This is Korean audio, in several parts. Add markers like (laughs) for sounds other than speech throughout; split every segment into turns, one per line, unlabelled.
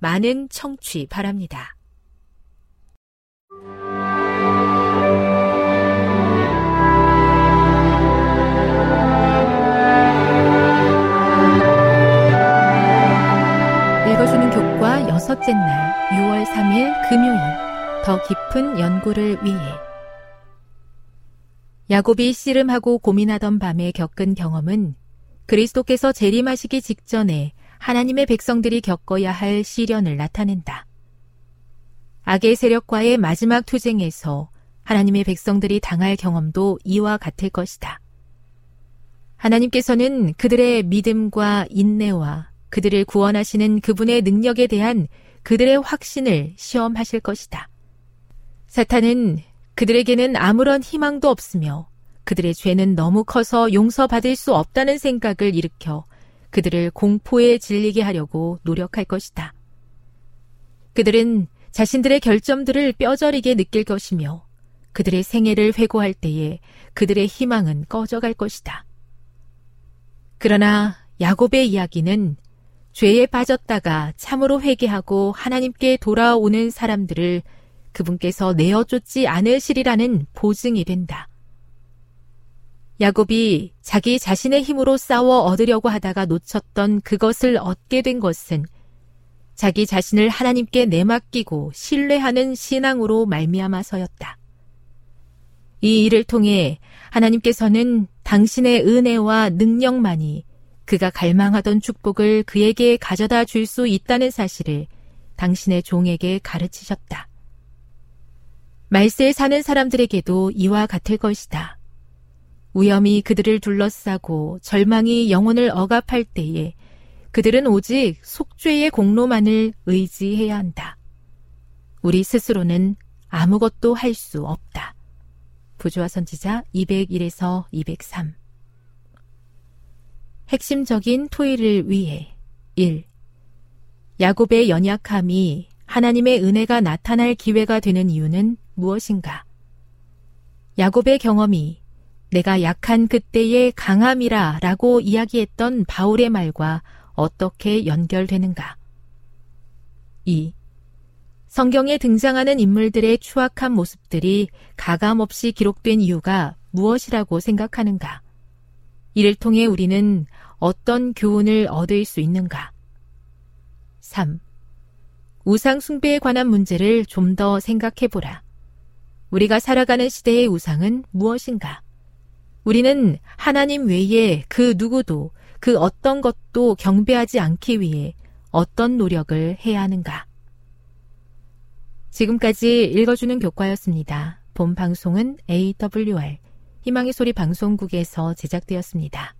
많은 청취 바랍니다. 읽어주는 교과 여섯째 날 6월 3일 금요일 더 깊은 연구를 위해 야곱이 씨름하고 고민하던 밤에 겪은 경험은 그리스도께서 재림하시기 직전에 하나님의 백성들이 겪어야 할 시련을 나타낸다. 악의 세력과의 마지막 투쟁에서 하나님의 백성들이 당할 경험도 이와 같을 것이다. 하나님께서는 그들의 믿음과 인내와 그들을 구원하시는 그분의 능력에 대한 그들의 확신을 시험하실 것이다. 사탄은 그들에게는 아무런 희망도 없으며 그들의 죄는 너무 커서 용서받을 수 없다는 생각을 일으켜 그들을 공포에 질리게 하려고 노력할 것이다. 그들은 자신들의 결점들을 뼈저리게 느낄 것이며 그들의 생애를 회고할 때에 그들의 희망은 꺼져갈 것이다. 그러나 야곱의 이야기는 죄에 빠졌다가 참으로 회개하고 하나님께 돌아오는 사람들을 그분께서 내어 쫓지 않으시리라는 보증이 된다. 야곱이 자기 자신의 힘으로 싸워 얻으려고 하다가 놓쳤던 그것을 얻게 된 것은 자기 자신을 하나님께 내맡기고 신뢰하는 신앙으로 말미암아서였다. 이 일을 통해 하나님께서는 당신의 은혜와 능력만이 그가 갈망하던 축복을 그에게 가져다 줄 수 있다는 사실을 당신의 종에게 가르치셨다. 말세에 사는 사람들에게도 이와 같을 것이다. 위험이 그들을 둘러싸고 절망이 영혼을 억압할 때에 그들은 오직 속죄의 공로만을 의지해야 한다. 우리 스스로는 아무것도 할 수 없다. 부조화 선지자 201에서 203 핵심적인 토의를 위해 1. 야곱의 연약함이 하나님의 은혜가 나타날 기회가 되는 이유는 무엇인가? 야곱의 경험이 내가 약한 그때의 강함이라 라고 이야기했던 바울의 말과 어떻게 연결되는가? 2. 성경에 등장하는 인물들의 추악한 모습들이 가감없이 기록된 이유가 무엇이라고 생각하는가? 이를 통해 우리는 어떤 교훈을 얻을 수 있는가? 3. 우상숭배에 관한 문제를 좀 더 생각해 보라. 우리가 살아가는 시대의 우상은 무엇인가? 우리는 하나님 외에 그 누구도 그 어떤 것도 경배하지 않기 위해 어떤 노력을 해야 하는가? 지금까지 읽어주는 교과였습니다. 본 방송은 AWR 희망의 소리 방송국에서 제작되었습니다.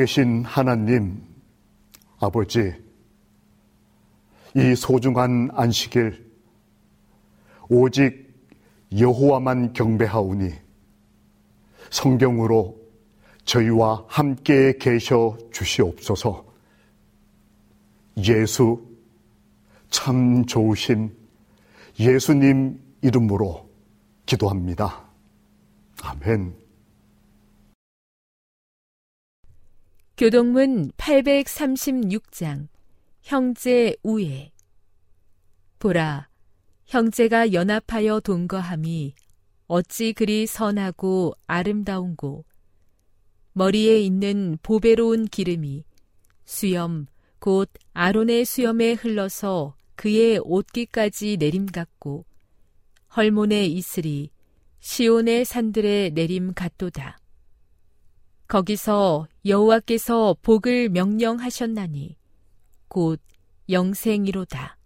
살아계신 하나님, 아버지, 이 소중한 안식일, 오직 여호와만 경배하오니 성경으로 저희와 함께 계셔 주시옵소서. 예수, 참 좋으신 예수님 이름으로 기도합니다. 아멘.
교동문 836장 형제 우애 보라 형제가 연합하여 동거함이 어찌 그리 선하고 아름다운고 머리에 있는 보배로운 기름이 수염 곧 아론의 수염에 흘러서 그의 옷깃까지 내림 같고 헐몬에 있으리 시온의 산들에 내림 같도다. 거기서 여호와께서 복을 명령하셨나니 곧 영생이로다.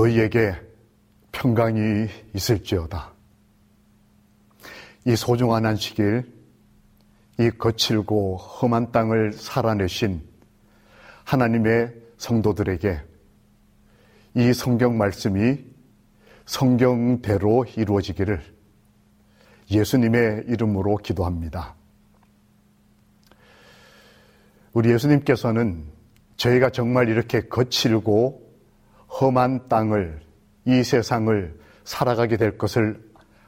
너희에게 평강이 있을지어다. 이 소중한 안식일, 이 거칠고 험한 땅을 살아내신 하나님의 성도들에게 이 성경 말씀이 성경대로 이루어지기를 예수님의 이름으로 기도합니다. 우리 예수님께서는 저희가 정말 이렇게 거칠고 험한 땅을, 이 세상을 살아가게 될 것을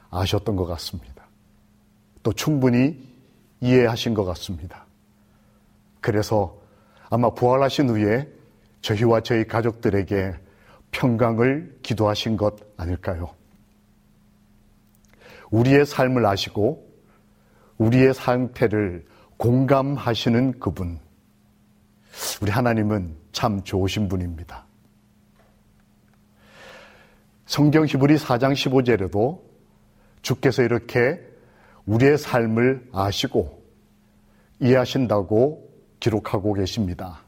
아셨던 것 같습니다. 또 충분히 이해하신 것 같습니다. 그래서 아마 부활하신 후에 저희와 저희 가족들에게 평강을 기도하신 것 아닐까요? 우리의 삶을 아시고 우리의 상태를 공감하시는 그분. 우리 하나님은 참 좋으신 분입니다. 성경 히브리 4장 15절에도 주께서 이렇게 우리의 삶을 아시고 이해하신다고 기록하고 계십니다.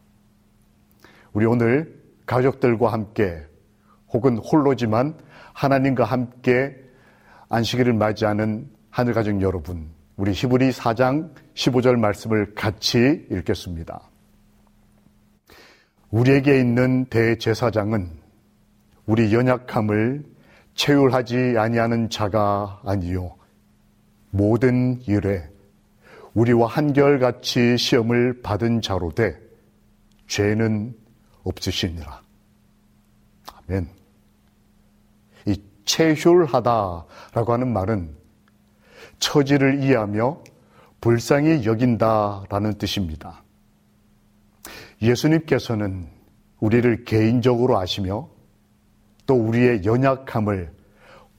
우리 오늘 가족들과 함께 혹은 홀로지만 하나님과 함께 안식일을 맞이하는 하늘가족 여러분, 우리 히브리 4장 15절 말씀을 같이 읽겠습니다. 우리에게 있는 대제사장은 우리 연약함을 체휼하지 아니하는 자가 아니요 모든 일에 우리와 한결같이 시험을 받은 자로 돼 죄는 없으시니라. 아멘. 이 체휼하다라고 하는 말은 처지를 이해하며 불쌍히 여긴다라는 뜻입니다. 예수님께서는 우리를 개인적으로 아시며 또 우리의 연약함을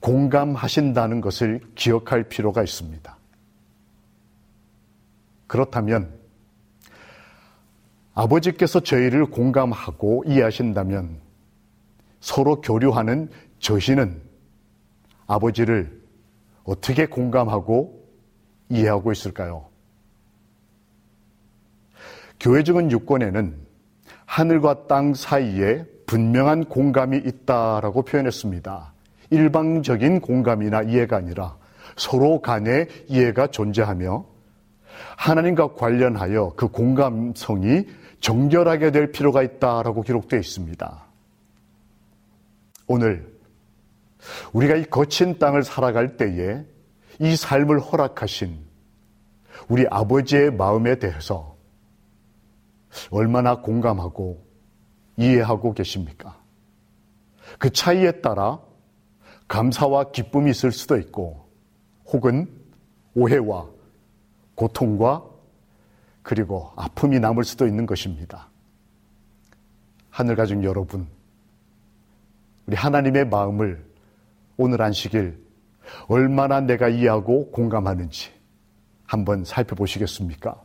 공감하신다는 것을 기억할 필요가 있습니다. 그렇다면 아버지께서 저희를 공감하고 이해하신다면 서로 교류하는 저희는 아버지를 어떻게 공감하고 이해하고 있을까요? 교회적인 유권에는 하늘과 땅 사이에 분명한 공감이 있다라고 표현했습니다. 일방적인 공감이나 이해가 아니라 서로 간의 이해가 존재하며 하나님과 관련하여 그 공감성이 정결하게 될 필요가 있다라고 기록되어 있습니다. 오늘 우리가 이 거친 땅을 살아갈 때에 이 삶을 허락하신 우리 아버지의 마음에 대해서 얼마나 공감하고 이해하고 계십니까? 그 차이에 따라 감사와 기쁨이 있을 수도 있고 혹은 오해와 고통과 그리고 아픔이 남을 수도 있는 것입니다. 하늘 가족 여러분, 우리 하나님의 마음을 오늘 안식일 얼마나 내가 이해하고 공감하는지 한번 살펴보시겠습니까?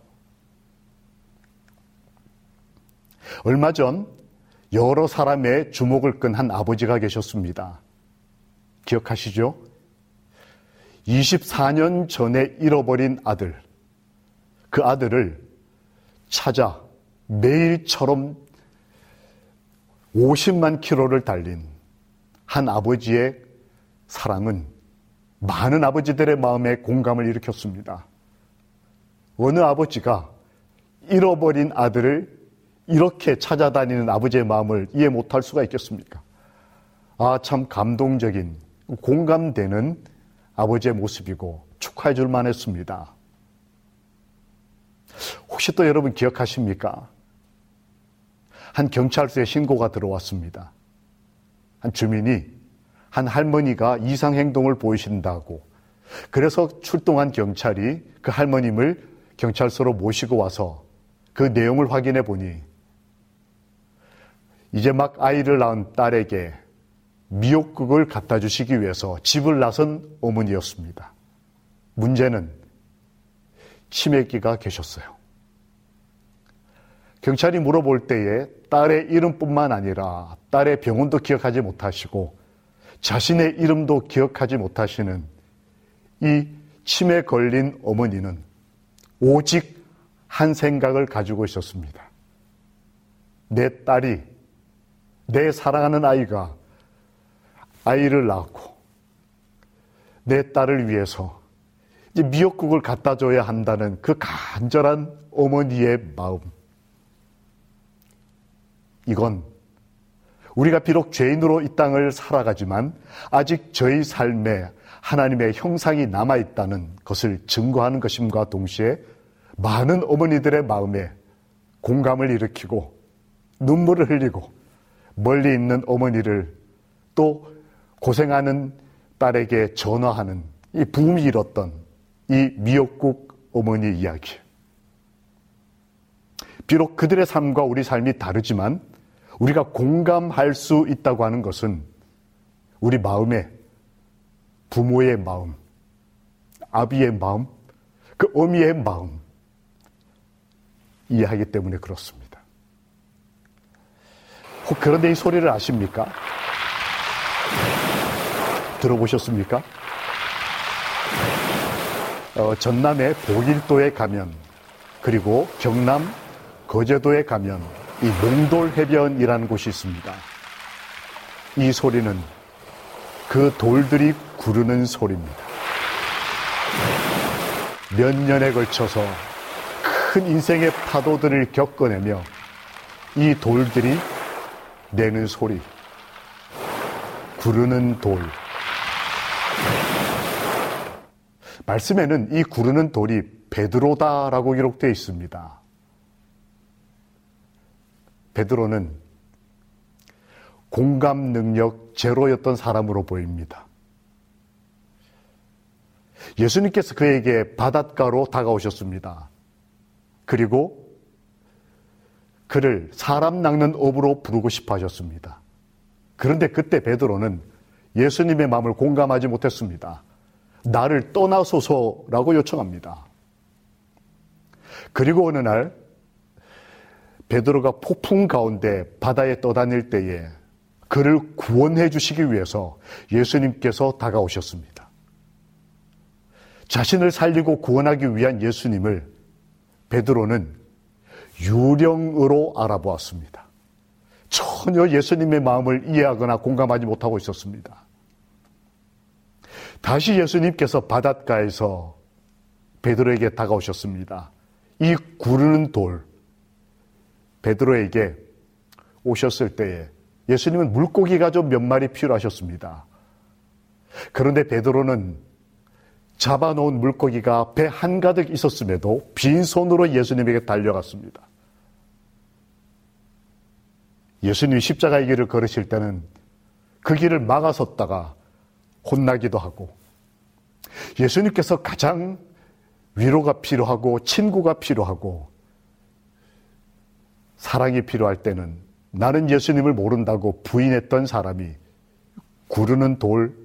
얼마 전 여러 사람의 주목을 끈 한 아버지가 계셨습니다. 기억하시죠? 24년 전에 잃어버린 아들, 그 아들을 찾아 매일처럼 50만 킬로를 달린 한 아버지의 사랑은 많은 아버지들의 마음에 공감을 일으켰습니다. 어느 아버지가 잃어버린 아들을 이렇게 찾아다니는 아버지의 마음을 이해 못할 수가 있겠습니까? 아, 참 감동적인, 공감되는 아버지의 모습이고 축하해 줄 만했습니다. 혹시 또 여러분 기억하십니까? 한 경찰서에 신고가 들어왔습니다. 한 주민이 한 할머니가 이상 행동을 보이신다고 그래서 출동한 경찰이 그 할머님을 경찰서로 모시고 와서 그 내용을 확인해 보니 이제 막 아이를 낳은 딸에게 미역국을 갖다 주시기 위해서 집을 나선 어머니였습니다. 문제는 치매기가 계셨어요. 경찰이 물어볼 때에 딸의 이름뿐만 아니라 딸의 병원도 기억하지 못하시고 자신의 이름도 기억하지 못하시는 이 치매 걸린 어머니는 오직 한 생각을 가지고 있었습니다. 내 딸이, 내 사랑하는 아이가 아이를 낳고 내 딸을 위해서 이제 미역국을 갖다 줘야 한다는 그 간절한 어머니의 마음. 이건 우리가 비록 죄인으로 이 땅을 살아가지만 아직 저희 삶에 하나님의 형상이 남아있다는 것을 증거하는 것임과 동시에 많은 어머니들의 마음에 공감을 일으키고 눈물을 흘리고 멀리 있는 어머니를 또 고생하는 딸에게 전화하는 이 부음이 일었던 이 미역국 어머니 이야기. 비록 그들의 삶과 우리 삶이 다르지만 우리가 공감할 수 있다고 하는 것은 우리 마음에 부모의 마음, 아비의 마음, 그 어미의 마음 이해하기 때문에 그렇습니다. 혹 그런데 이 소리를 아십니까? 들어보셨습니까? 어, 전남의 보길도에 가면 그리고 경남 거제도에 가면 이 몽돌 해변이라는 곳이 있습니다. 이 소리는 그 돌들이 구르는 소리입니다. 몇 년에 걸쳐서 큰 인생의 파도들을 겪어내며 이 돌들이 내는 소리, 구르는 돌. 말씀에는 이 구르는 돌이 베드로다라고 기록되어 있습니다. 베드로는 공감 능력 제로였던 사람으로 보입니다. 예수님께서 그에게 바닷가로 다가오셨습니다. 그리고 그를 사람 낚는 업으로 부르고 싶어 하셨습니다. 그런데 그때 베드로는 예수님의 마음을 공감하지 못했습니다. 나를 떠나소서라고 요청합니다. 그리고 어느 날 베드로가 폭풍 가운데 바다에 떠다닐 때에 그를 구원해 주시기 위해서 예수님께서 다가오셨습니다. 자신을 살리고 구원하기 위한 예수님을 베드로는 유령으로 알아보았습니다. 전혀 예수님의 마음을 이해하거나 공감하지 못하고 있었습니다. 다시 예수님께서 바닷가에서 베드로에게 다가오셨습니다. 이 구르는 돌, 베드로에게 오셨을 때에 예수님은 물고기가 좀 몇 마리 필요하셨습니다. 그런데 베드로는 잡아놓은 물고기가 배 한가득 있었음에도 빈손으로 예수님에게 달려갔습니다. 예수님이 십자가의 길을 걸으실 때는 그 길을 막아섰다가 혼나기도 하고 예수님께서 가장 위로가 필요하고 친구가 필요하고 사랑이 필요할 때는 나는 예수님을 모른다고 부인했던 사람이 구르는 돌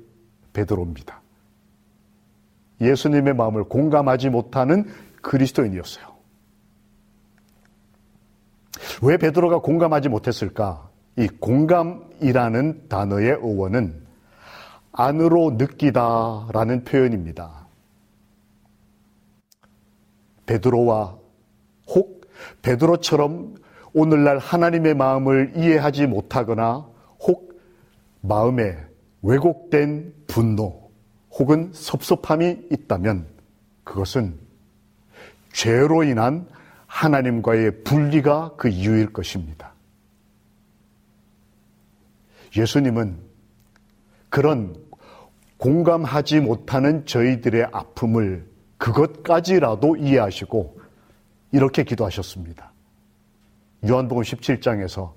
베드로입니다. 예수님의 마음을 공감하지 못하는 그리스도인이었어요. 왜 베드로가 공감하지 못했을까? 이 공감이라는 단어의 어원은 안으로 느끼다라는 표현입니다. 베드로와 혹 베드로처럼 오늘날 하나님의 마음을 이해하지 못하거나 혹 마음에 왜곡된 분노 혹은 섭섭함이 있다면 그것은 죄로 인한 하나님과의 분리가 그 이유일 것입니다. 예수님은 그런 공감하지 못하는 저희들의 아픔을 그것까지라도 이해하시고 이렇게 기도하셨습니다. 요한복음 17장에서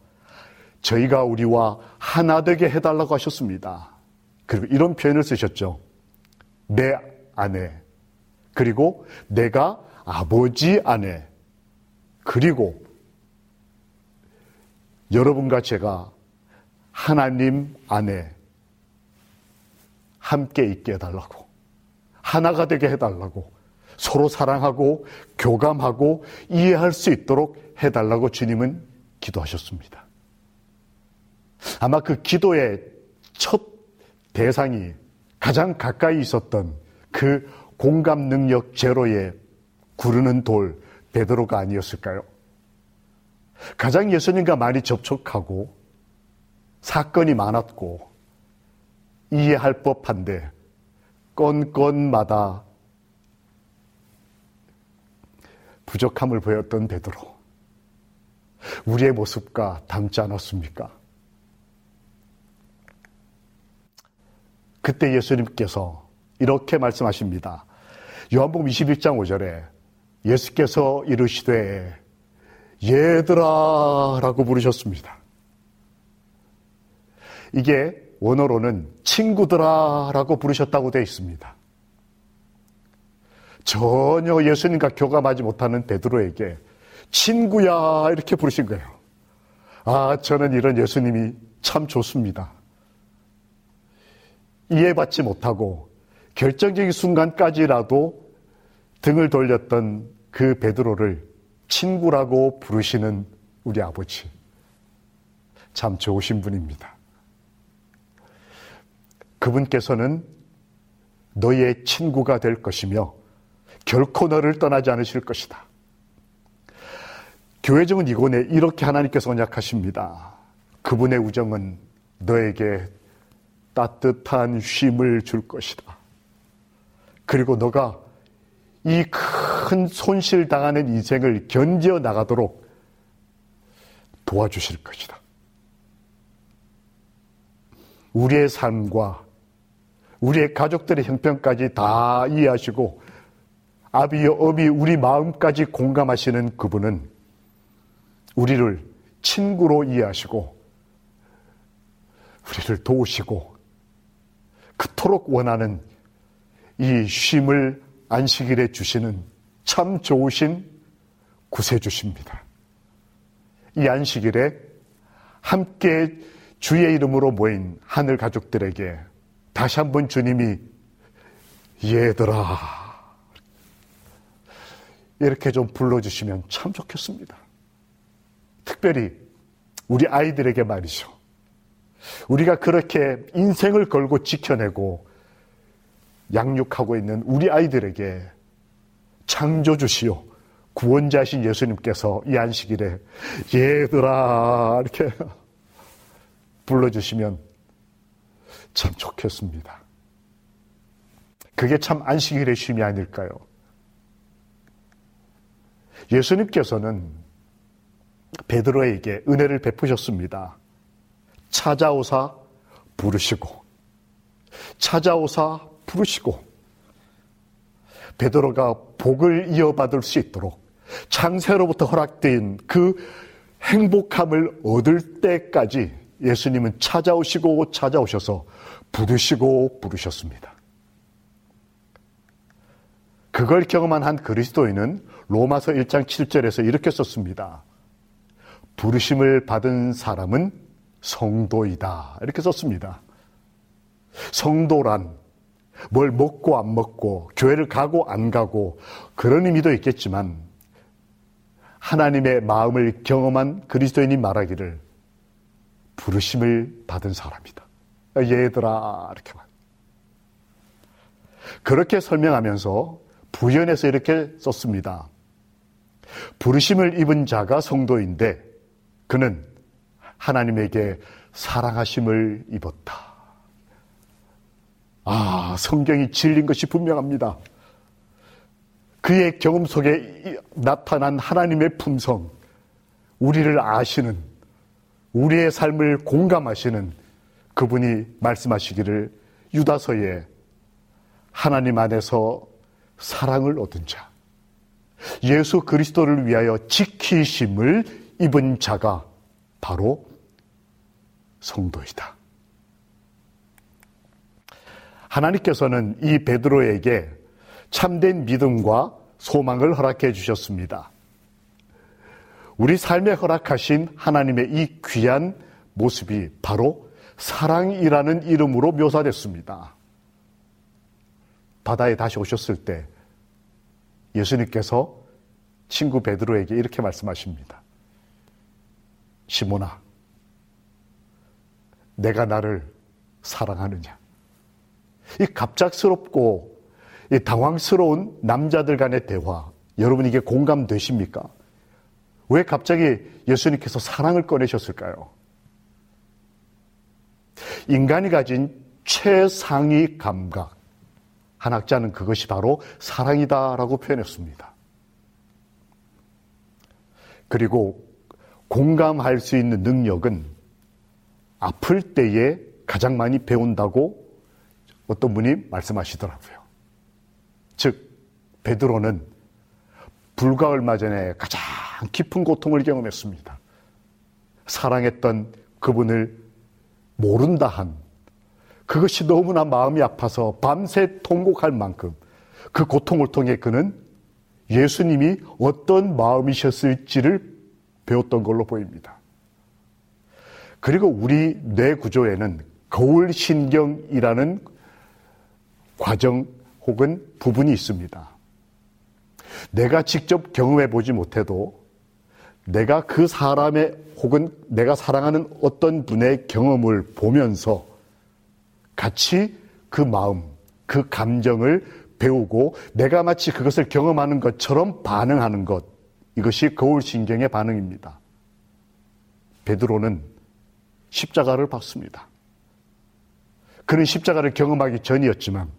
저희가 우리와 하나 되게 해달라고 하셨습니다. 그리고 이런 표현을 쓰셨죠. 내 아내, 그리고 내가 아버지 아내, 그리고 여러분과 제가 하나님 안에 함께 있게 해달라고, 하나가 되게 해달라고, 서로 사랑하고 교감하고 이해할 수 있도록 해달라고 주님은 기도하셨습니다. 아마 그 기도의 첫 대상이 가장 가까이 있었던 그 공감 능력 제로에 구르는 돌 베드로가 아니었을까요? 가장 예수님과 많이 접촉하고 사건이 많았고 이해할 법한데 건건마다 부족함을 보였던 베드로. 우리의 모습과 닮지 않았습니까? 그때 예수님께서 이렇게 말씀하십니다. 요한복음 21장 5절에 예수께서 이르시되 얘들아 라고 부르셨습니다. 이게 원어로는 친구들아 라고 부르셨다고 되어 있습니다. 전혀 예수님과 교감하지 못하는 베드로에게 친구야 이렇게 부르신 거예요. 아, 저는 이런 예수님이 참 좋습니다. 이해받지 못하고 결정적인 순간까지라도 등을 돌렸던 그 베드로를 친구라고 부르시는 우리 아버지. 참 좋으신 분입니다. 그분께서는 너의 친구가 될 것이며 결코 너를 떠나지 않으실 것이다. 교회정은 이곳에 이렇게 하나님께서 언약하십니다. 그분의 우정은 너에게 따뜻한 쉼을 줄 것이다. 그리고 너가 이 큰 손실 당하는 인생을 견뎌 나가도록 도와주실 것이다. 우리의 삶과 우리의 가족들의 형편까지 다 이해하시고 아비여 어미 우리 마음까지 공감하시는 그분은 우리를 친구로 이해하시고 우리를 도우시고 그토록 원하는 이 쉼을 안식일에 주시는 참 좋으신 구세주십니다. 이 안식일에 함께 주의 이름으로 모인 하늘 가족들에게 다시 한번 주님이 얘들아 이렇게 좀 불러주시면 참 좋겠습니다. 특별히 우리 아이들에게 말이죠. 우리가 그렇게 인생을 걸고 지켜내고 양육하고 있는 우리 아이들에게 창조주시오. 구원자신 예수님께서 이 안식일에 얘들아 이렇게 불러주시면 참 좋겠습니다. 그게 참 안식일의 쉼이 아닐까요? 예수님께서는 베드로에게 은혜를 베푸셨습니다. 찾아오사 부르시고 찾아오사 부르시고 베드로가 복을 이어받을 수 있도록 창세로부터 허락된 그 행복함을 얻을 때까지 예수님은 찾아오시고 찾아오셔서 부르시고 부르셨습니다. 그걸 경험한 한 그리스도인은 로마서 1장 7절에서 이렇게 썼습니다. 부르심을 받은 사람은 성도이다. 이렇게 썼습니다. 성도란 뭘 먹고 안 먹고 교회를 가고 안 가고 그런 의미도 있겠지만 하나님의 마음을 경험한 그리스도인이 말하기를 부르심을 받은 사람이다. 얘들아 이렇게 말. 그렇게 설명하면서 부연해서 이렇게 썼습니다. 부르심을 입은 자가 성도인데 그는 하나님에게 사랑하심을 입었다. 아, 성경이 진린 것이 분명합니다. 그의 경험 속에 나타난 하나님의 품성, 우리를 아시는, 우리의 삶을 공감하시는 그분이 말씀하시기를 유다서에 하나님 안에서 사랑을 얻은 자, 예수 그리스도를 위하여 지키심을 입은 자가 바로 성도이다. 하나님께서는 이 베드로에게 참된 믿음과 소망을 허락해 주셨습니다. 우리 삶에 허락하신 하나님의 이 귀한 모습이 바로 사랑이라는 이름으로 묘사됐습니다. 바다에 다시 오셨을 때 예수님께서 친구 베드로에게 이렇게 말씀하십니다. 시모나, 내가 나를 사랑하느냐? 이 갑작스럽고 이 당황스러운 남자들 간의 대화, 여러분 이게 공감되십니까? 왜 갑자기 예수님께서 사랑을 꺼내셨을까요? 인간이 가진 최상위 감각. 한 학자는 그것이 바로 사랑이다라고 표현했습니다. 그리고 공감할 수 있는 능력은 아플 때에 가장 많이 배운다고 어떤 분이 말씀하시더라고요. 즉, 베드로는 불과 얼마 전에 가장 깊은 고통을 경험했습니다. 사랑했던 그분을 모른다 한 그것이 너무나 마음이 아파서 밤새 통곡할 만큼 그 고통을 통해 그는 예수님이 어떤 마음이셨을지를 배웠던 걸로 보입니다. 그리고 우리 뇌 구조에는 거울 신경이라는 과정 혹은 부분이 있습니다. 내가 직접 경험해 보지 못해도 내가 그 사람의 혹은 내가 사랑하는 어떤 분의 경험을 보면서 같이 그 마음, 그 감정을 배우고 내가 마치 그것을 경험하는 것처럼 반응하는 것. 이것이 거울신경의 반응입니다. 베드로는 십자가를 받습니다. 그는 십자가를 경험하기 전이었지만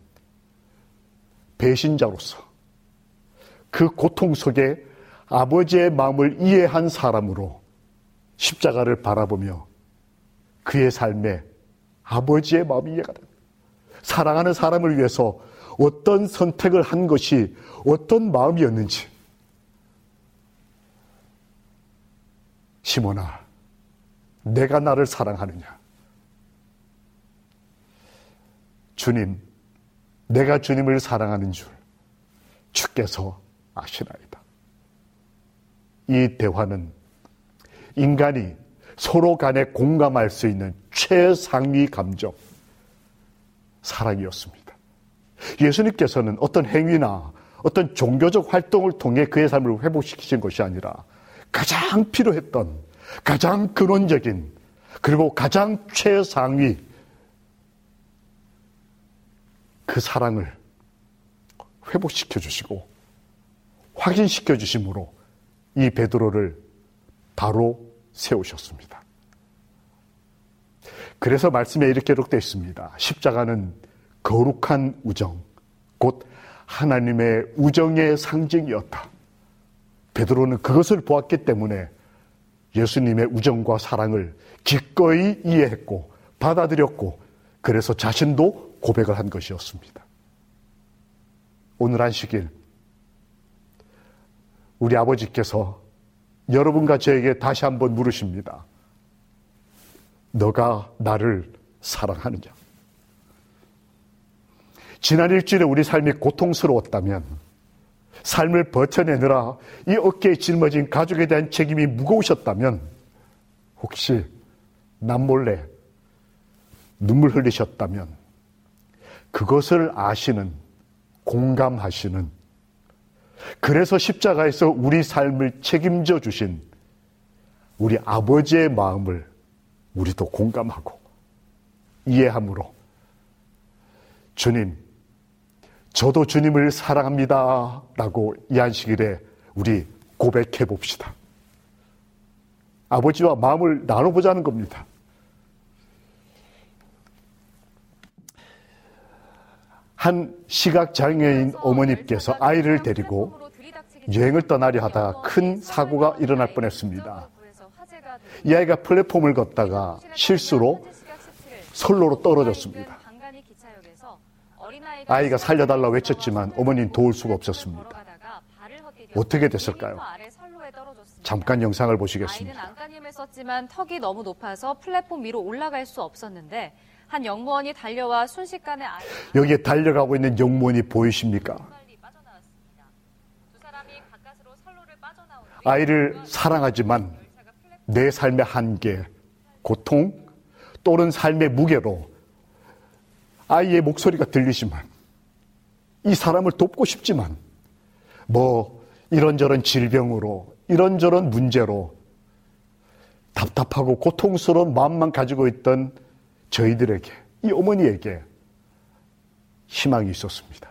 배신자로서 그 고통 속에 아버지의 마음을 이해한 사람으로 십자가를 바라보며 그의 삶에 아버지의 마음이 이해가 됩니다. 사랑하는 사람을 위해서 어떤 선택을 한 것이 어떤 마음이었는지. 시몬아, 내가 나를 사랑하느냐? 주님, 내가 주님을 사랑하는 줄 주께서 아시나이다. 이 대화는 인간이 서로 간에 공감할 수 있는 최상위 감정, 사랑이었습니다. 예수님께서는 어떤 행위나 어떤 종교적 활동을 통해 그의 삶을 회복시키신 것이 아니라 가장 필요했던 가장 근원적인 그리고 가장 최상위 그 사랑을 회복시켜 주시고 확인시켜 주심으로 이 베드로를 바로 세우셨습니다. 그래서 말씀에 이렇게 기록되어 있습니다. 십자가는 거룩한 우정, 곧 하나님의 우정의 상징이었다. 베드로는 그것을 보았기 때문에 예수님의 우정과 사랑을 기꺼이 이해했고 받아들였고 그래서 자신도 고백을 한 것이었습니다. 오늘 한식일 우리 아버지께서 여러분과 저에게 다시 한번 물으십니다. 너가 나를 사랑하느냐? 지난 일주일에 우리 삶이 고통스러웠다면, 삶을 버텨내느라 이 어깨에 짊어진 가족에 대한 책임이 무거우셨다면, 혹시 남몰래 눈물 흘리셨다면, 그것을 아시는, 공감하시는, 그래서 십자가에서 우리 삶을 책임져 주신 우리 아버지의 마음을 우리도 공감하고 이해함으로 주님, 저도 주님을 사랑합니다. 라고 이 안식일에 우리 고백해 봅시다. 아버지와 마음을 나눠보자는 겁니다. 한 시각장애인 어머니께서 아이를 데리고 여행을 떠나려 하다가 큰 사고가 일어날 뻔했습니다. 이 아이가 플랫폼을 걷다가 실수로 선로로 떨어졌습니다. 아이가 살려달라 외쳤지만 어머니는 도울 수가 없었습니다. 어떻게 됐을까요? 잠깐 영상을 보시겠습니다.
아이는 안간힘을 썼지만 턱이 너무 높아서 플랫폼 위로 올라갈 수 없었는데 한 영무원이 달려와 순식간에 아이...
여기에 달려가고 있는 영무원이 보이십니까? 아이를 사랑하지만 내 삶의 한계, 고통 또는 삶의 무게로 아이의 목소리가 들리지만 이 사람을 돕고 싶지만 뭐 이런저런 질병으로 이런저런 문제로 답답하고 고통스러운 마음만 가지고 있던 저희들에게 이 어머니에게 희망이 있었습니다.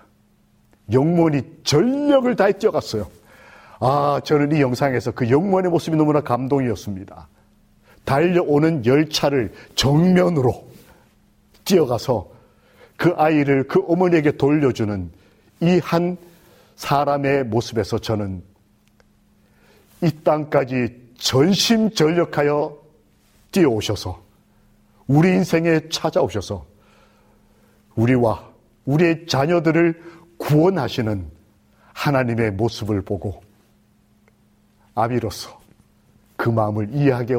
영문이 전력을 다해 뛰어갔어요. 아, 저는 이 영상에서 그 영문의 모습이 너무나 감동이었습니다. 달려오는 열차를 정면으로 뛰어가서 그 아이를 그 어머니에게 돌려주는 이 한 사람의 모습에서 저는 이 땅까지 전심전력하여 뛰어오셔서 우리 인생에 찾아오셔서 우리와 우리의 자녀들을 구원하시는 하나님의 모습을 보고 아비로서 그 마음을 이해하게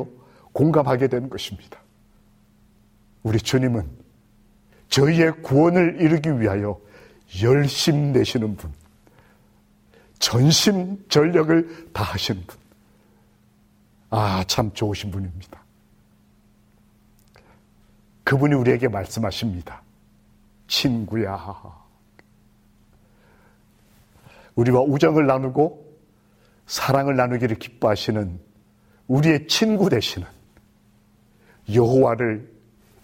공감하게 되는 것입니다. 우리 주님은 저희의 구원을 이루기 위하여 열심 내시는 분, 전심 전력을 다하시는 분. 아, 참 좋으신 분입니다. 그분이 우리에게 말씀하십니다. 친구야. 우리와 우정을 나누고 사랑을 나누기를 기뻐하시는 우리의 친구 되시는 여호와를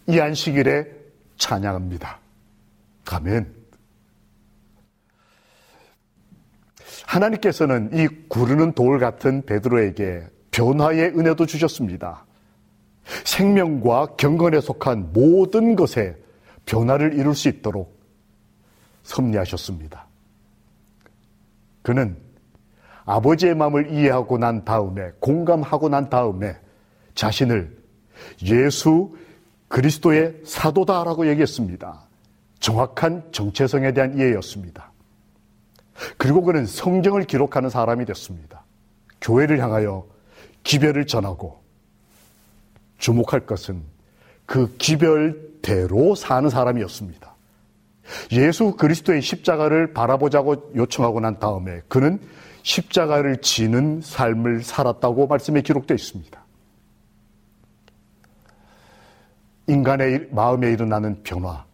이 안식일에 찬양합니다. 가면 하나님께서는 이 구르는 돌 같은 베드로에게 변화의 은혜도 주셨습니다. 생명과 경건에 속한 모든 것에 변화를 이룰 수 있도록 섭리하셨습니다. 그는 아버지의 마음을 이해하고 난 다음에, 공감하고 난 다음에 자신을 예수 그리스도의 사도다라고 얘기했습니다. 정확한 정체성에 대한 이해였습니다. 그리고 그는 성경을 기록하는 사람이 됐습니다. 교회를 향하여 기별을 전하고 주목할 것은 그 기별대로 사는 사람이었습니다. 예수 그리스도의 십자가를 바라보자고 요청하고 난 다음에 그는 십자가를 지는 삶을 살았다고 말씀에 기록되어 있습니다. 인간의 마음에 일어나는 변화,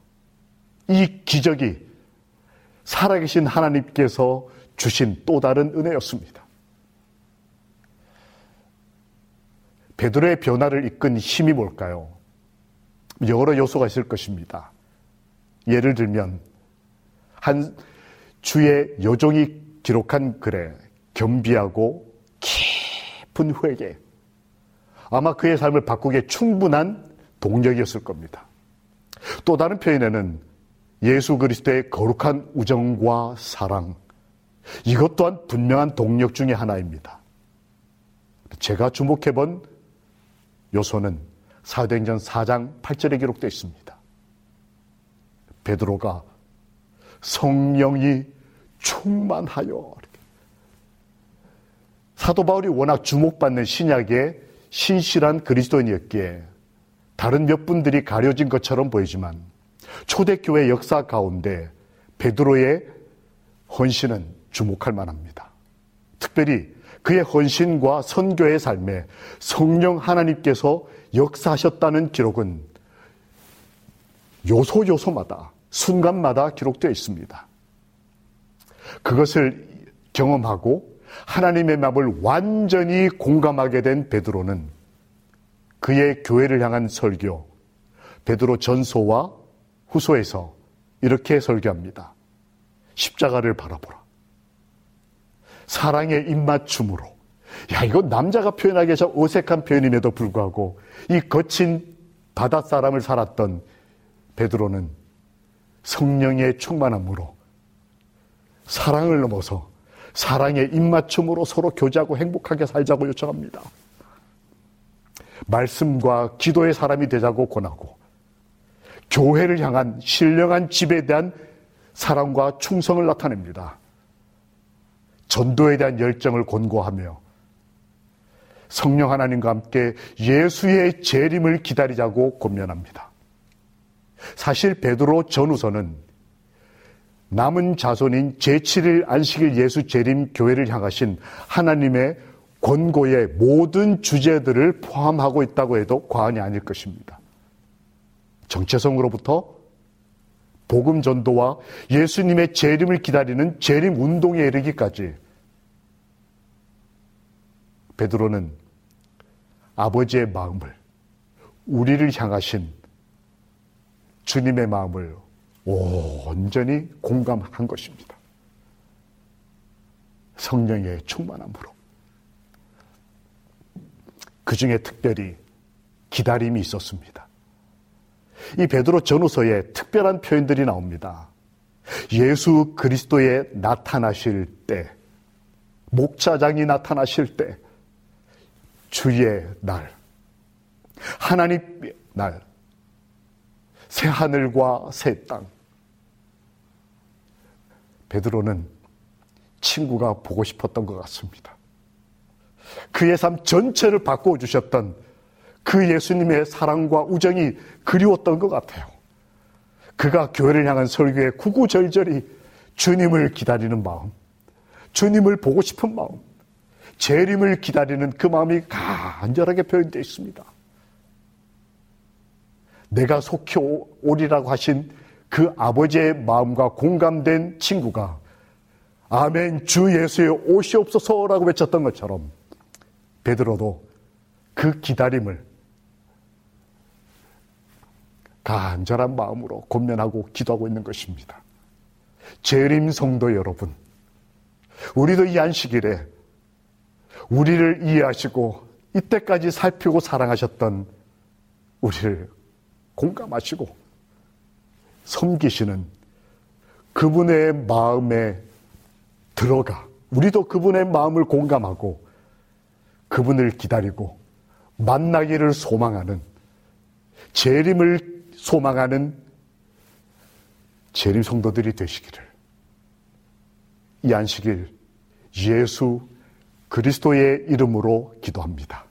이 기적이 살아계신 하나님께서 주신 또 다른 은혜였습니다. 베드로의 변화를 이끈 힘이 뭘까요? 여러 요소가 있을 것입니다. 예를 들면 한 주의 여종이 기록한 글에 겸비하고 깊은 회개 아마 그의 삶을 바꾸기에 충분한 동력이었을 겁니다. 또 다른 표현에는 예수 그리스도의 거룩한 우정과 사랑 이것 또한 분명한 동력 중의 하나입니다. 제가 주목해 본 요소는 사도행전 4장 8절에 기록되어 있습니다. 베드로가 성령이 충만하여 사도 바울이 워낙 주목받는 신약의 신실한 그리스도인이었기에 다른 몇 분들이 가려진 것처럼 보이지만 초대교회 역사 가운데 베드로의 헌신은 주목할 만합니다. 특별히 그의 헌신과 선교의 삶에 성령 하나님께서 역사하셨다는 기록은 요소 요소마다 순간마다 기록되어 있습니다. 그것을 경험하고 하나님의 마음을 완전히 공감하게 된 베드로는 그의 교회를 향한 설교, 베드로 전소와 후소에서 이렇게 설교합니다. 십자가를 바라보라. 사랑의 입맞춤으로. 야, 이거 남자가 표현하기에 참 어색한 표현임에도 불구하고 이 거친 바닷 사람을 살았던 베드로는 성령의 충만함으로 사랑을 넘어서 사랑의 입맞춤으로 서로 교제하고 행복하게 살자고 요청합니다. 말씀과 기도의 사람이 되자고 권하고 교회를 향한 신령한 집에 대한 사랑과 충성을 나타냅니다. 전도에 대한 열정을 권고하며 성령 하나님과 함께 예수의 재림을 기다리자고 권면합니다. 사실 베드로 전후서는 남은 자손인 제7일 안식일 예수 재림 교회를 향하신 하나님의 권고의 모든 주제들을 포함하고 있다고 해도 과언이 아닐 것입니다. 정체성으로부터 복음 전도와 예수님의 재림을 기다리는 재림 운동에 이르기까지 베드로는 아버지의 마음을 우리를 향하신 주님의 마음을 온전히 공감한 것입니다. 성령의 충만함으로. 그 중에 특별히 기다림이 있었습니다. 이 베드로 전후서에 특별한 표현들이 나옵니다. 예수 그리스도에 나타나실 때, 목자장이 나타나실 때, 주의 날, 하나님의 날, 새 하늘과 새 땅. 베드로는 친구가 보고 싶었던 것 같습니다. 그의 삶 전체를 바꿔주셨던 그 예수님의 사랑과 우정이 그리웠던 것 같아요. 그가 교회를 향한 설교에 구구절절히 주님을 기다리는 마음, 주님을 보고 싶은 마음, 재림을 기다리는 그 마음이 간절하게 표현되어 있습니다. 내가 속히 오리라고 하신 그 아버지의 마음과 공감된 친구가 아멘 주 예수의 옷이 없어서라고 외쳤던 것처럼 베드로도 그 기다림을 간절한 마음으로 권면하고 기도하고 있는 것입니다. 재림 성도 여러분, 우리도 이 안식일에 우리를 이해하시고 이때까지 살피고 사랑하셨던 우리를 공감하시고 섬기시는 그분의 마음에 들어가 우리도 그분의 마음을 공감하고 그분을 기다리고 만나기를 소망하는 재림을 소망하는 재림 성도들이 되시기를 이 안식일 예수 그리스도의 이름으로 기도합니다.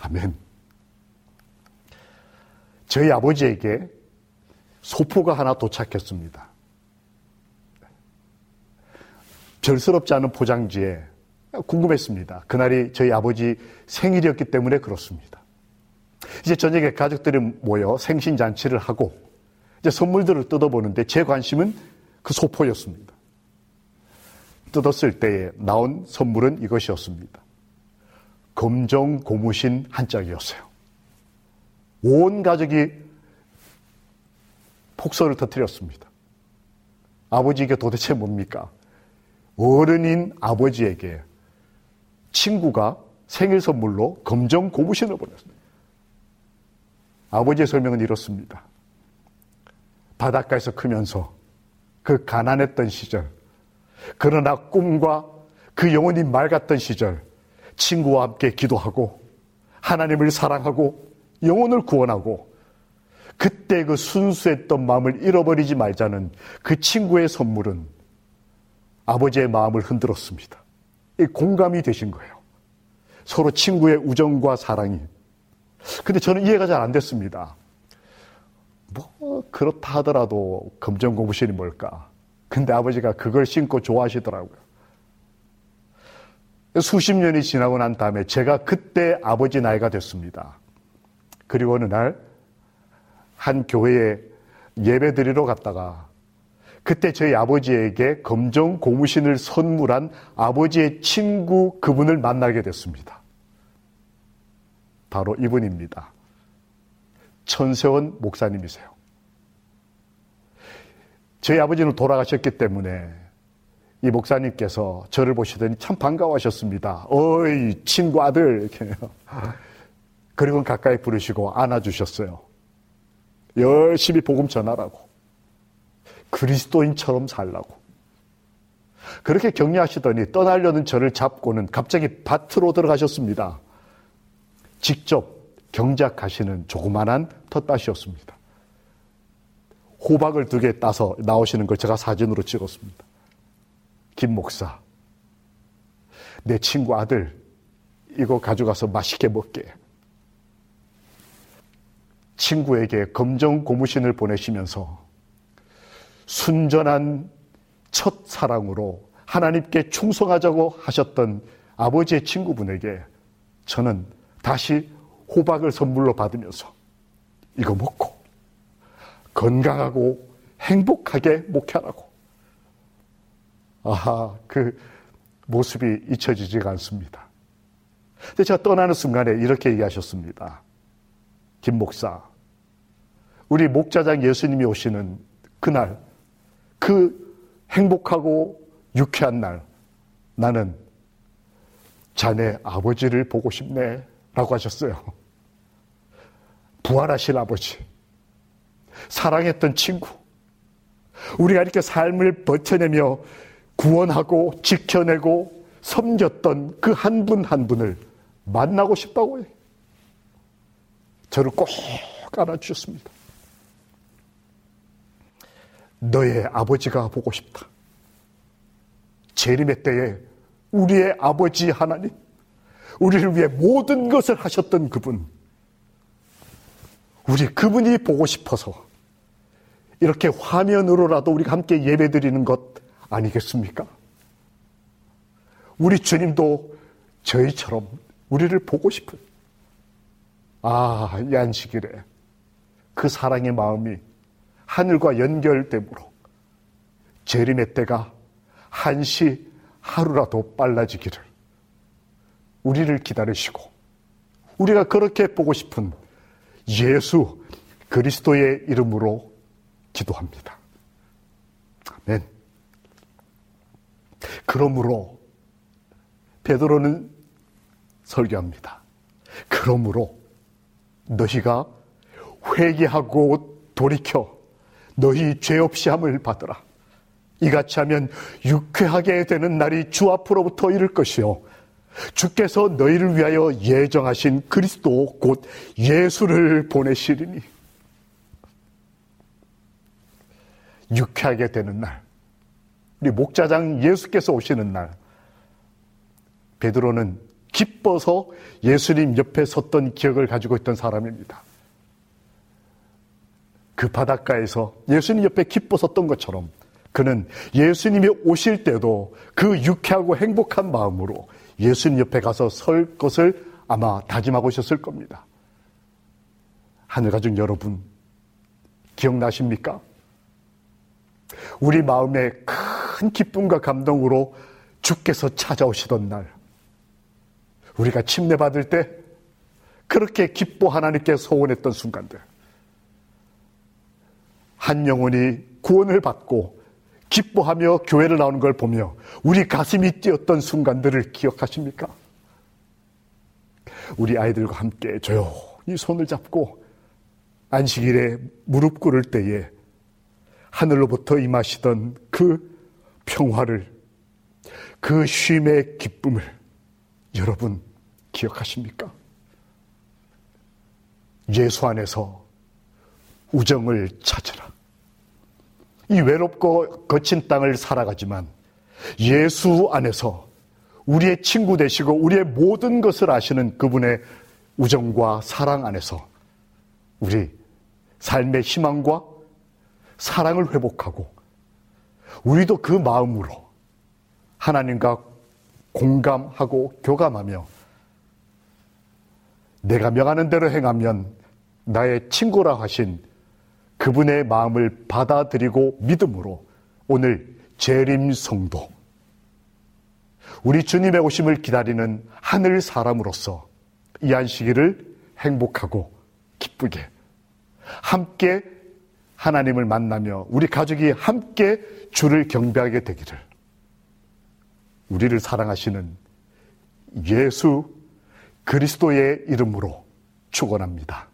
아멘. 저희 아버지에게 소포가 하나 도착했습니다. 별스럽지 않은 포장지에 궁금했습니다. 그날이 저희 아버지 생일이었기 때문에 그렇습니다. 이제 저녁에 가족들이 모여 생신잔치를 하고 이제 선물들을 뜯어보는데 제 관심은 그 소포였습니다. 뜯었을 때에 나온 선물은 이것이었습니다. 검정 고무신 한 짝이었어요. 온 가족이 폭소를 터뜨렸습니다. 아버지 이게 도대체 뭡니까? 어른인 아버지에게 친구가 생일 선물로 검정 고무신을 보냈습니다. 아버지의 설명은 이렇습니다. 바닷가에서 크면서 그 가난했던 시절, 그러나 꿈과 그 영혼이 맑았던 시절, 친구와 함께 기도하고 하나님을 사랑하고 영혼을 구원하고 그때 그 순수했던 마음을 잃어버리지 말자는 그 친구의 선물은 아버지의 마음을 흔들었습니다. 공감이 되신 거예요. 서로 친구의 우정과 사랑이. 근데 저는 이해가 잘 안 됐습니다. 뭐, 그렇다 하더라도 검정 고무신이 뭘까? 근데 아버지가 그걸 신고 좋아하시더라고요. 수십 년이 지나고 난 다음에 제가 그때 아버지 나이가 됐습니다. 그리고 어느 날 한 교회에 예배 드리러 갔다가 그때 저희 아버지에게 검정 고무신을 선물한 아버지의 친구 그분을 만나게 됐습니다. 바로 이분입니다. 천세원 목사님이세요. 저희 아버지는 돌아가셨기 때문에 이 목사님께서 저를 보시더니 참 반가워하셨습니다. 어이, 친구 아들. (laughs) 그리고 가까이 부르시고 안아주셨어요. 열심히 복음 전하라고. 그리스도인처럼 살라고. 그렇게 격려하시더니 떠나려는 저를 잡고는 갑자기 밭으로 들어가셨습니다. 직접 경작하시는 조그만한 텃밭이었습니다. 호박을 두 개 따서 나오시는 걸 제가 사진으로 찍었습니다. 김 목사, 내 친구 아들, 이거 가져가서 맛있게 먹게. 친구에게 검정 고무신을 보내시면서 순전한 첫 사랑으로 하나님께 충성하자고 하셨던 아버지의 친구분에게 저는 다시 호박을 선물로 받으면서 이거 먹고 건강하고 행복하게 목회하라고. 아하, 그 모습이 잊혀지지가 않습니다. 근데 제가 떠나는 순간에 이렇게 얘기하셨습니다. 김 목사, 우리 목자장 예수님이 오시는 그날, 그 행복하고 유쾌한 날, 나는 자네 아버지를 보고 싶네. 라고 하셨어요. 부활하실 아버지. 사랑했던 친구, 우리가 이렇게 삶을 버텨내며 구원하고 지켜내고 섬겼던 그 한 분한 한 분을 만나고 싶다고요. 저를 꼭 알아주셨습니다. 너의 아버지가 보고 싶다. 재림의 때에 우리의 아버지 하나님, 우리를 위해 모든 것을 하셨던 그분, 우리 그분이 보고 싶어서 이렇게 화면으로라도 우리가 함께 예배 드리는 것 아니겠습니까? 우리 주님도 저희처럼 우리를 보고 싶은, 아, 이 안식일에 그 사랑의 마음이 하늘과 연결됨으로 재림의 때가 한시 하루라도 빨라지기를 우리를 기다리시고 우리가 그렇게 보고 싶은 예수 그리스도의 이름으로 기도합니다. 아멘. 그러므로 베드로는 설교합니다. 그러므로 너희가 회개하고 돌이켜 너희 죄 없이 함을 받으라. 이같이 하면 유쾌하게 되는 날이 주 앞으로부터 이를 것이요. 주께서 너희를 위하여 예정하신 그리스도 곧 예수를 보내시리니. 유쾌하게 되는 날. 우리 목자장 예수께서 오시는 날. 베드로는 기뻐서 예수님 옆에 섰던 기억을 가지고 있던 사람입니다. 그 바닷가에서 예수님 옆에 기뻐 섰던 것처럼 그는 예수님이 오실 때도 그 유쾌하고 행복한 마음으로 예수님 옆에 가서 설 것을 아마 다짐하고 있었을 겁니다. 하늘가족 여러분, 기억나십니까? 우리 마음에 큰 기쁨과 감동으로 주께서 찾아오시던 날, 우리가 침례받을 때 그렇게 기뻐 하나님께 소원했던 순간들, 한 영혼이 구원을 받고 기뻐하며 교회를 나오는 걸 보며 우리 가슴이 뛰었던 순간들을 기억하십니까? 우리 아이들과 함께 조용히 손을 잡고 안식일에 무릎 꿇을 때에 하늘로부터 임하시던 그 평화를 그 쉼의 기쁨을 여러분 기억하십니까? 예수 안에서 우정을 찾으라. 이 외롭고 거친 땅을 살아가지만 예수 안에서 우리의 친구 되시고 우리의 모든 것을 아시는 그분의 우정과 사랑 안에서 우리 삶의 희망과 사랑을 회복하고 우리도 그 마음으로 하나님과 공감하고 교감하며 내가 명하는 대로 행하면 나의 친구라 하신 그분의 마음을 받아들이고 믿음으로 오늘 재림 성도 우리 주님의 오심을 기다리는 하늘 사람으로서 이 안식일을 행복하고 기쁘게 함께 하나님을 만나며 우리 가족이 함께 주를 경배하게 되기를 우리를 사랑하시는 예수 그리스도의 이름으로 축원합니다.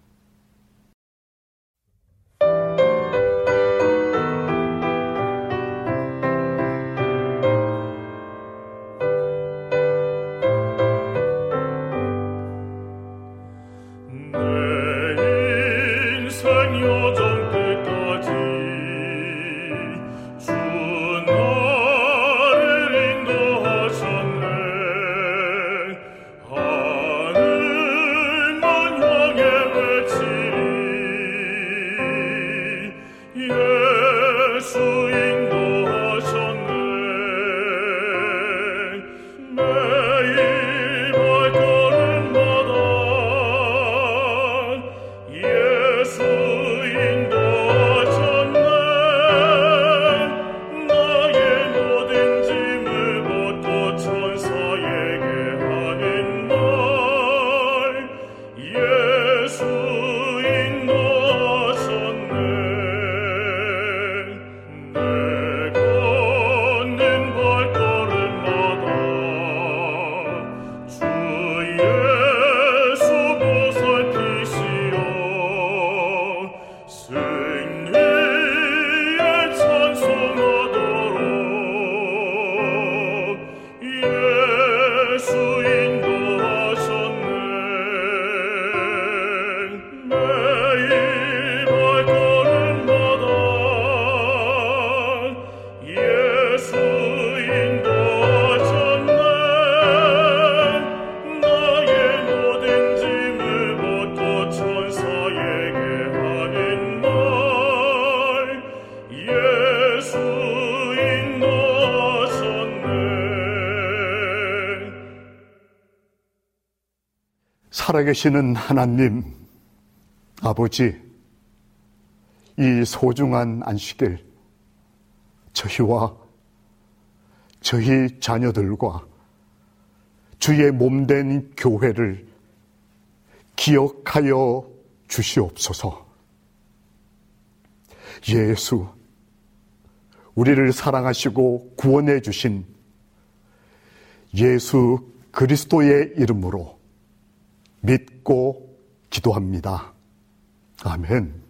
살아계시는 하나님, 아버지, 이 소중한 안식일, 저희와 저희 자녀들과 주의 몸된 교회를 기억하여 주시옵소서. 예수, 우리를 사랑하시고 구원해 주신 예수 그리스도의 이름으로 믿고 기도합니다. 아멘.